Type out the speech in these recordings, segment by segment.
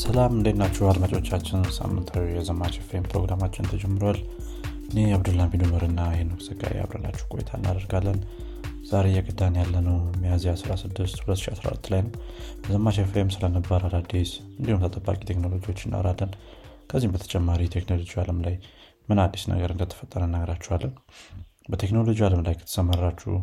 ሰላም እንዴት ናችሁ አድማጮቻችን? ሳምንታዊ የዘማች ፍሬም ፕሮግራማችን ተጀምሯል። እኔ አብዱላ ቢዱምር እና ሄኖክ ዘጋይ አብረናችሁ ቆይታ እናደርጋለን። ዛሬ እየቅዳን ያለነው ሚያዝያ 16 2014 ላይ ነው። በዘማች ፍሬም ስለነባር አዳዲስ እንዲሁም ተጠባቂ ቴክኖሎጂዎች እናወራለን ከዚህም በተጨማሪ ቴክኖሎጂ አለም ላይ ምን አዲስ ነገር እንደተፈጠረ እነግራችኋለን በቴክኖሎጂ አለም ላይ ከተሰማራችሁ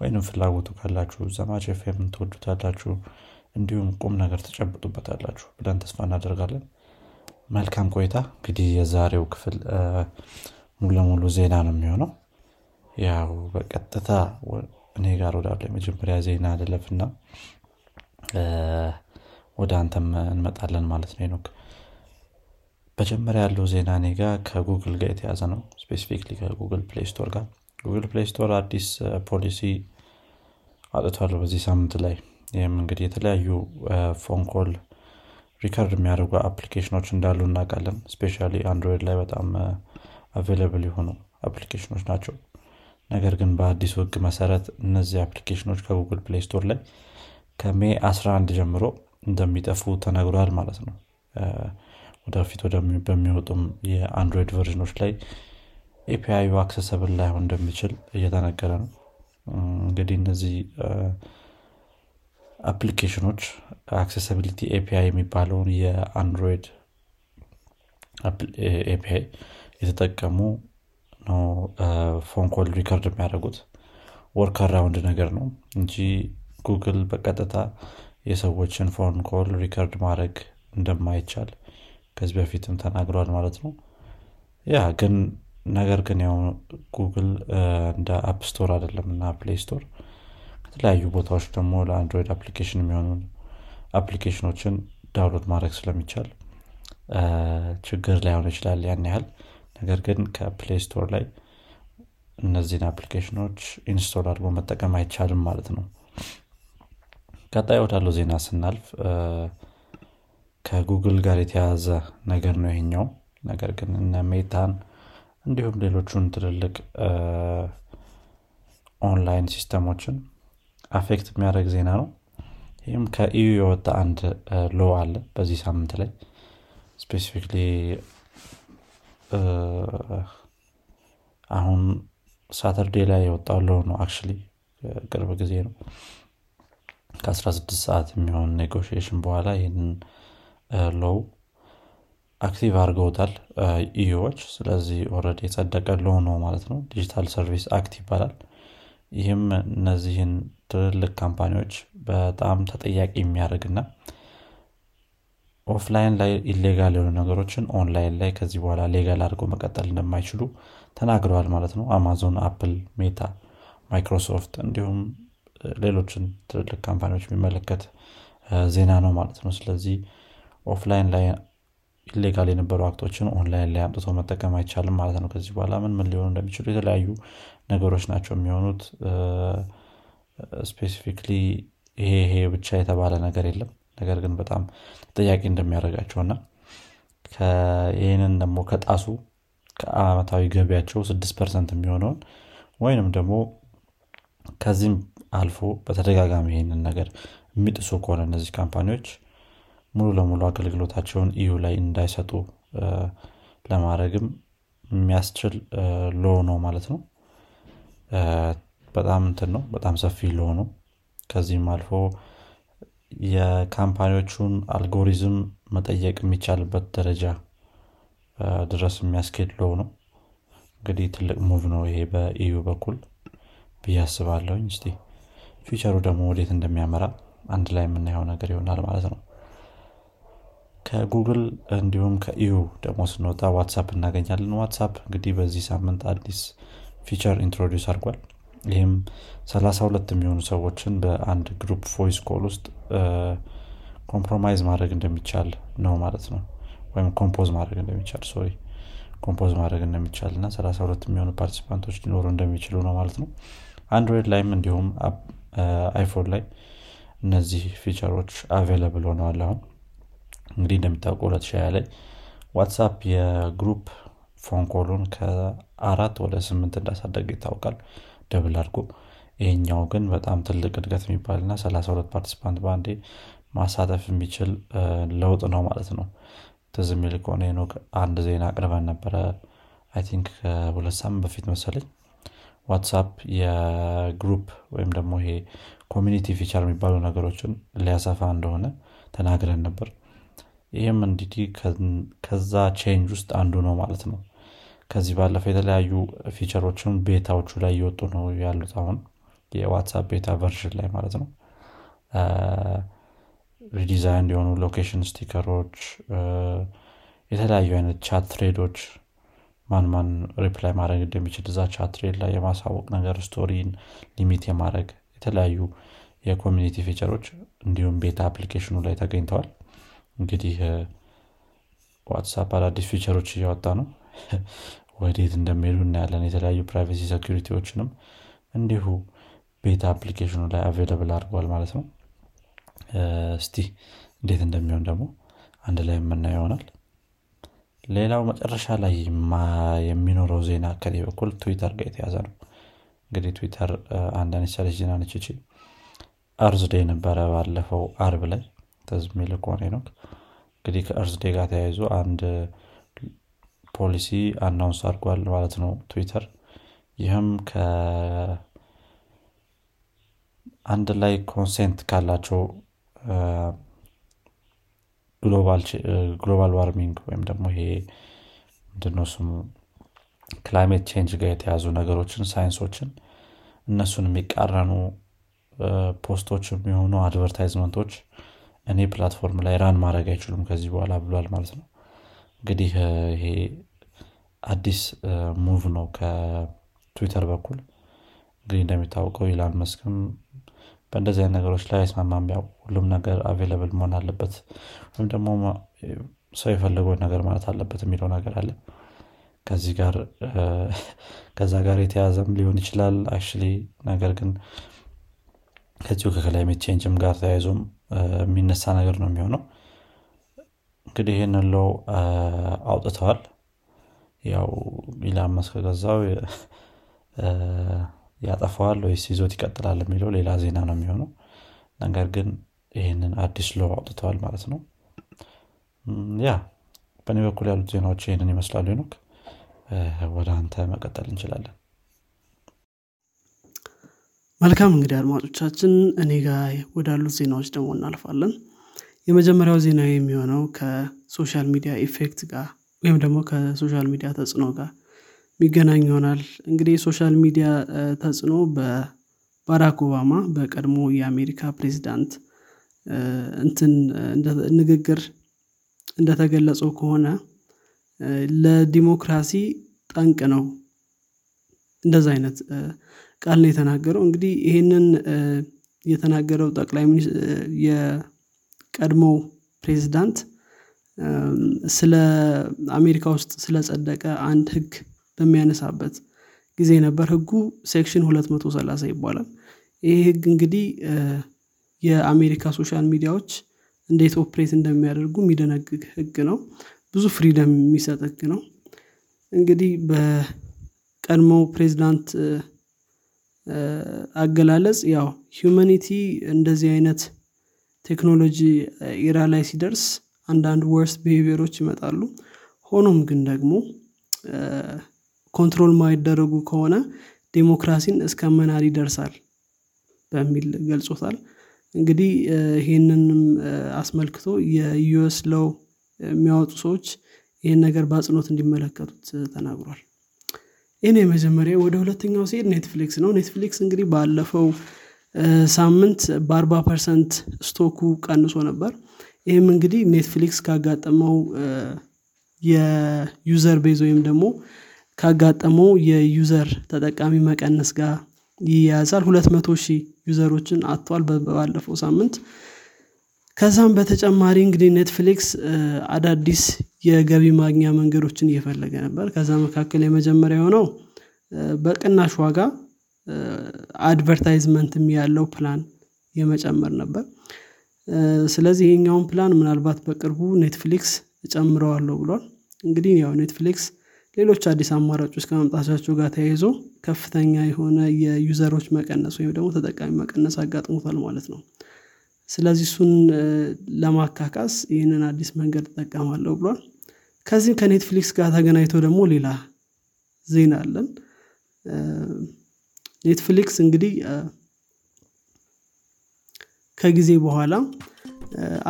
ወይንም ፍላጎቱ ካላችሁ ዘማች ኤፍኤምን ትወዱታላችሁ እንዲሁም ቁም ነገር ትጨብጡበታላችሁ ብለን ተስፋ እናደርጋለን። መልካም ቆይታ። እንግዲህ የዛሬው ክፍል ሙሉ ለሙሉ ዜና ነው የሚሆነው። ያው በቀጥታ እኔ ጋር ወዳለ የመጀመሪያ ዜና አልፍና ወደ አንተም እንመጣለን ማለት ነው ኖክ መጀመሪያ ያለው ዜና እኔ ጋር ከጉግል ጋር የተያዘ ነው። specifically ከጉግል ፕሌይ ስቶር ጋር። ጉግል ፕሌይ ስቶር አዲስ ፖሊሲ አውጥቷል በዚህ ሳምንት ላይ ይህም እንግዲህ የተለያዩ phone call record የሚያደርጉ application ኦች እንዳሉ እናውቃለን። especially አንድሮይድ ላይ በጣም available የሆኑ application ኦች ናቸው። ነገር ግን በአዲሱ ህግ መሰረት እነዚህ application ኦች ከጉግል ፕሌይ ስቶር ላይ ከ May 11 ጀምሮ እንደሚጠፉ ተነግሯል ማለት ነው። ወደፊት በሚወጡም የአንድሮይድ version ኦች ላይ API ዩ accessible ላይሆን እንደሚችል እየተነገረ ነው። እንግዲህ እነዚህ application ኦች accessibility API የሚባለውን የአንድሮይድ API እየተጠቀሙ ነው phone call record የሚያደርጉት። workaround ነገር ነው እንጂ ጉግል በቀጥታ የሰዎችን phone call record ማድረግ እንደማይቻል ከዚህ በፊትም ተናግሯል ማለት ነው። ያ ግን ነገር ግን ያው ጉግል እንደ አፕ ስቶር አይደለም እና ፕሌይ ስቶር ከተለያዩ ቦታዎች ደግሞ ለአንድሮይድ application የሚሆኑ application ኦችን download ማድረግ ስለሚቻል ችግር ላይሆን ይችላል ያን ያህል። ነገር ግን ከፕሌይ ስቶር ላይ እነዚህን application ኦች install አድርጎ መጠቀም አይቻልም ማለት ነው። ቀጣይ ወዳለው ዜና ስናልፍ ከጉግል ጋር የተያያዘ ነገር ነው ይሄኛው። ነገር ግን እነ ሜታን እንዲሁም ሌሎቹን ትልልቅ online system ኦችን affect የሚያደርግ ዜና ነው። ይህም ከ EU የወጣ አንድ law አለ በዚህ ሳምንት ላይ። specifically አሁን Saturday ላይ የወጣው law ነው አክ ቅርብ ጊዜ ነው። ከ16 ሰዓት የሚሆን negotiation በኋላ ይህንን law active አድርገውታል EU ዎች። ስለዚህ already የጸደቀ law ነው ማለት ነው። Digital Service Act ይባላል ይህም እነዚህን ትልልቅ company ዎች በጣም ተጠያቂ የሚያደርግና offline ላይ illegal የሆኑ ነገሮችን ኦንላይን ላይ ከዚህ በኋላ legal አድርገው መቀጠል እንደማይችሉ ተናግረዋል ማለት ነው። አማዞን አፕል ሜታ ማይክሮሶፍት እንዲሁም ሌሎችን ትልልቅ company ዎች የሚመለከት ዜና ነው ማለት ነው። ስለዚህ offline ላይ illegal የነበሩ act ኦችን online ላይ አምጥቶ መጠቀም አይቻልም ማለት ነው። ከዚህ በኋላ ምን ምን ሊሆኑ እንደሚችሉ የተለያዩ ነገሮች ናቸው የሚሆኑት። specifically ይሄ ይሄ ብቻ የተባለ ነገር የለም። ነገር ግን በጣም ተጠያቂ እንደሚያደርጋቸው እና ይህንን ደግሞ ከጣሱ ከአመታዊ ገቢያቸው 6 percent የሚሆነውን ወይንም ደግሞ ከዚህም አልፎ በተደጋጋሚ ይህንን ነገር የሚጥሱ ከሆነ እነዚህ company ዎች ሙሉ ለሙሉ አገልግሎታቸውን EU ላይ እንዳይሰጡ ለማድረግም የሚያስችል law ነው ማለት ነው። በጣም እንትን ነው በጣም ሰፊ law ነው። ከዚህም አልፎ የ company ዎቹን algorithm መጠየቅ የሚቻልበት ደረጃ ድረስ የሚያስኬድ law ነው። እንግዲህ ትልቅ move ነው ይሄ በ EU በኩል ብዬ አስባለሁኝ። እስቲ future ኡ ደግሞ ወዴት እንደሚያመራ አንድ ላይ የምናየው ነገር ይሆናል ማለት ነው ከጉግል እንዲሁም ከ EU ደግሞ ስንወጣ ዋትሳፕ እናገኛለን። ዋትሳፕ እንግዲህ በዚህ ሳምንት አዲስ feature introduce አድርጓል። ይህም 32 የሚሆኑ ሰዎችን በአንድ group voice call ውስጥ compromise ማድረግ እንደሚቻል ነው ማለት ነው። ወይም compose ማድረግ እንደሚቻል sorry compose ማድረግ እንደሚቻል እና 32 የሚሆኑ participant ኦች ሊኖሩ እንደሚችሉ ነው ማለት ነው። አንድሮይድ ላይም እንዲሁም አይፎን ላይ እነዚህ feature ኦች available ሆነዋል አሁን እንግዲህ እንደሚታወቀው 2020 ላይ ዋትሳፕ የ group phone call ኡን ከአራት ወደ ስምንት እንዳሳደገ ይታወቃል። double አድርጎ ይሄኛው ግን በጣም ትልቅ እድገት የሚባልና 32 participant በአንዴ ማሳተፍ የሚችል ለውጥ ነው ማለት ነው። ትዝ የሚል ከሆነ አንድ ዜና አቅርበን ነበረ። I think ከሁለት ሳምንት በፊት መሰለኝ። ዋትሳፕ የ group ወይም ደግሞ ይሄ community feature የሚባሉ ነገሮችን ሊያሰፋ እንደሆነ ተናግረን ነበር ይህም እንዲህ ከዛ change ውስጥ አንዱ ነው ማለት ነው። ከዚህ ባለፈ የተለያዩ feature ኦችን beta ዎቹ ላይ እየወጡ ነው ያሉት አሁን የዋትሳፕ beta version ላይ ማለት ነው። redesign የሆኑ location sticker ኦች የተለያዩ አይነት chat thread ኦች ማን ማን reply ማድረግ እንደሚችል እዛ chat thread ላይ የማሳወቅ ነገር story ን limit የማድረግ የተለያዩ የ community feature ኦች እንዲሁም beta application ኑ ላይ ተገኝተዋል እንግዲህ ዋትሳፕ አዳዲስ feature ኦች እያወጣ ነው። ወዴት እንደሚሄዱ እናያለን። የተለያዩ privacy security ዎችንም እንዲሁ beta application ኑ ላይ available አድርጓል ማለት ነው። እስቲ እንዴት እንደሚሆን ደግሞ አንድ ላይ የምናይ ይሆናል። ሌላው መጨረሻ ላይ የሚኖረው ዜና ከኔ በኩል ትዊተር ጋር የተያያዘ ነው። እንግዲህ ትዊተር አንድ አነሳለች ዜና ነች Earth Day ነበረ ባለፈው አርብ ላይ ትዝ የሚል ከሆነ ነው። እንግዲህ ከ Earth ጋር ተያይዞ አንድ ፖሊሲ announce አድርጓል ማለት ነው ትዊተር። ይህም አንድ ላይ consent ካላቸው global warming ወይም ደግሞ ይሄ ምንድነው ስሙ climate change ጋር የተያያዙ ነገሮችን ሳይንሶችን እነሱን የሚቃረኑ post ኦች የሚሆኑ advertisement ኦች እኔ platform ላይ run ማድረግ አይችሉም ከዚህ በኋላ ብሏል ማለት ነው። እንግዲህ ይሄ አዲስ move ነው ከትዊተር በኩል። እንግዲህ እንደሚታወቀው ኢላን መስክም በእንደዚህ ነገሮች ላይ አይስማማም። ያው ሁሉም ነገር available መሆን አለበት። ወይም ደግሞ ሰው የፈለገውን ነገር ማለት አለበት የሚለው ነገር አለ። ከዚህ ጋር ከዛ ጋር የተያያዘም ሊሆን ይችላል። አክ ነገር ግን ከዚሁ ከ climate change ም ጋር ተያይዞም የሚነሳ ነገር ነው የሚሆነው። እንግዲህ ይህንን law አውጥተዋል። ያው ኢላን መስክ ከገዛው ያጠፈዋል ወይስ ይዞት ይቀጥላል የሚለው ሌላ ዜና ነው የሚሆነው። ነገር ግን ይህንን አዲስ law አውጥተዋል ማለት ነው። ያ በእኔ በኩል ያሉት ዜናዎች ይህንን ይመስላሉ ኖክ ወደ አንተ መቀጠል እንችላለን መልካም እንግዲህ አድማጮቻችን እኔ ጋር ወዳሉት ዜናዎች ደግሞ እናልፋለን። የመጀመሪያው ዜና የሚሆነው ከ social media effect ጋር ወይም ደግሞ ከ social media ተጽዕኖ ጋር የሚገናኝ ይሆናል። እንግዲህ የ social media ተጽዕኖ በባራክ ኦባማ በቀድሞ የአሜሪካ ፕሬዚዳንት እንትን ንግግር እንደተገለጸው ከሆነ ለዲሞክራሲ ጠንቅ ነው። እንደዛ አይነት ቃል ነው የተናገረው። እንግዲህ ይህንን የተናገረው ጠቅላይ የቀድሞ ፕሬዚዳንት ስለ አሜሪካ ውስጥ ስለጸደቀ አንድ ህግ በሚያነሳበት ጊዜ ነበር። ህጉ section 230 ይባላል። ይህ ህግ እንግዲህ የአሜሪካ social media ዎች እንዴት operate እንደሚያደርጉ የሚደነግግ ህግ ነው። ብዙ freedom የሚሰጥ ህግ ነው። እንግዲህ በቀድሞ ፕሬዚዳንት አገላለጽ ያው humanity እንደዚህ አይነት ቴክኖሎጂ era ላይ ሲደርስ አንዳንድ worse behavior ኦች ይመጣሉ። ሆኖም ግን ደግሞ control ማይደረጉ ከሆነ ዴሞክራሲን እስከ መናር ይደርሳል በሚል ገልጾታል። እንግዲህ ይህንንም አስመልክቶ የ US law የሚያወጡ ሰዎች ይህን ነገር በአጽንኦት እንዲመለከቱት ተናግሯል ይህን የመጀመሪያ ወደ ሁለተኛው ሲሄድ ኔትፍሊክስ ነው። ኔትፍሊክስ እንግዲህ ባለፈው ሳምንት በአርባ percent stock ኡ ቀንሶ ነበር። ይህም እንግዲህ ኔትፍሊክስ ካጋጠመው የ user base ወይም ደግሞ ካጋጠመው የ user ተጠቃሚ መቀነስ ጋር ይያያዛል። ሁለት መቶ ሺህ user ኦችን አጥቷል ባለፈው ሳምንት ከዛም በተጨማሪ እንግዲህ ኔትፍሊክስ አዳዲስ የገቢ ማግኛ መንገዶችን እየፈለገ ነበር። ከዛ መካከል የመጀመሪያ የሆነው በቅናሽ ዋጋ advertisement ም ያለው ፕላን የመጨመር ነበር። ስለዚህ ይሄኛውን ፕላን ምናልባት በቅርቡ ኔትፍሊክስ እጨምረዋለሁ ብሏል። እንግዲህ ያው ኔትፍሊክስ ሌሎች አዲስ አማራጮች ከመምጣታቸው ጋር ተያይዞ ከፍተኛ የሆነ የ user ኦች መቀነስ ወይም ደግሞ ተጠቃሚ መቀነስ አጋጥሞታል ማለት ነው ስለዚህ እሱን ለማካካስ ይህንን አዲስ መንገድ እጠቀማለሁ ብሏል። ከዚህም ከኔትፍሊክስ ጋር ተገናኝቶ ደግሞ ሌላ ዜና አለን። ኔትፍሊክስ እንግዲህ ከጊዜ በኋላ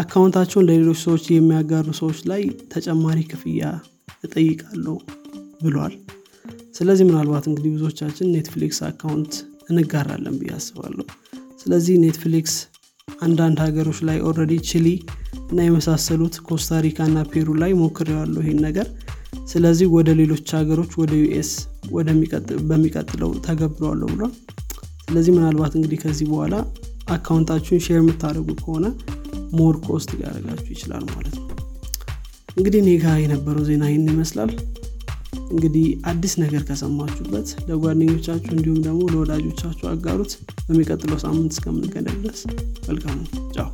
account ኣቸውን ለሌሎች ሰዎች የሚያጋሩ ሰዎች ላይ ተጨማሪ ክፍያ እጠይቃለሁ ብሏል። ስለዚህ ምናልባት እንግዲህ ብዙዎቻችን ኔትፍሊክስ account እንጋራለን ብዬ አስባለሁ። ስለዚህ ኔትፍሊክስ አንዳንድ ሀገሮች ላይ already ቺሊ እና የመሳሰሉት ኮስታሪካ እና ፔሩ ላይ ሞክሬዋለሁ ይሄን ነገር። ስለዚህ ወደ ሌሎች ሀገሮች ወደ ዩኤስ በሚቀጥለው እተገብረዋለሁ ብሏል። ስለዚህ ምናልባት እንግዲህ ከዚህ በኋላ account ኣችሁን share የምታደርጉ ከሆነ more cost ሊያደርጋችሁ ይችላል ማለት ነው። እንግዲህ እኔ የነበረው ዜና ይህን ይመስላል እንግዲህ አዲስ ነገር ከሰማችሁበት ለጓደኞቻችሁ እንዲሁም ደግሞ ለወዳጆቻችሁ አጋሩት። በሚቀጥለው ሳምንት እስከምንገናኝ ድረስ ጫው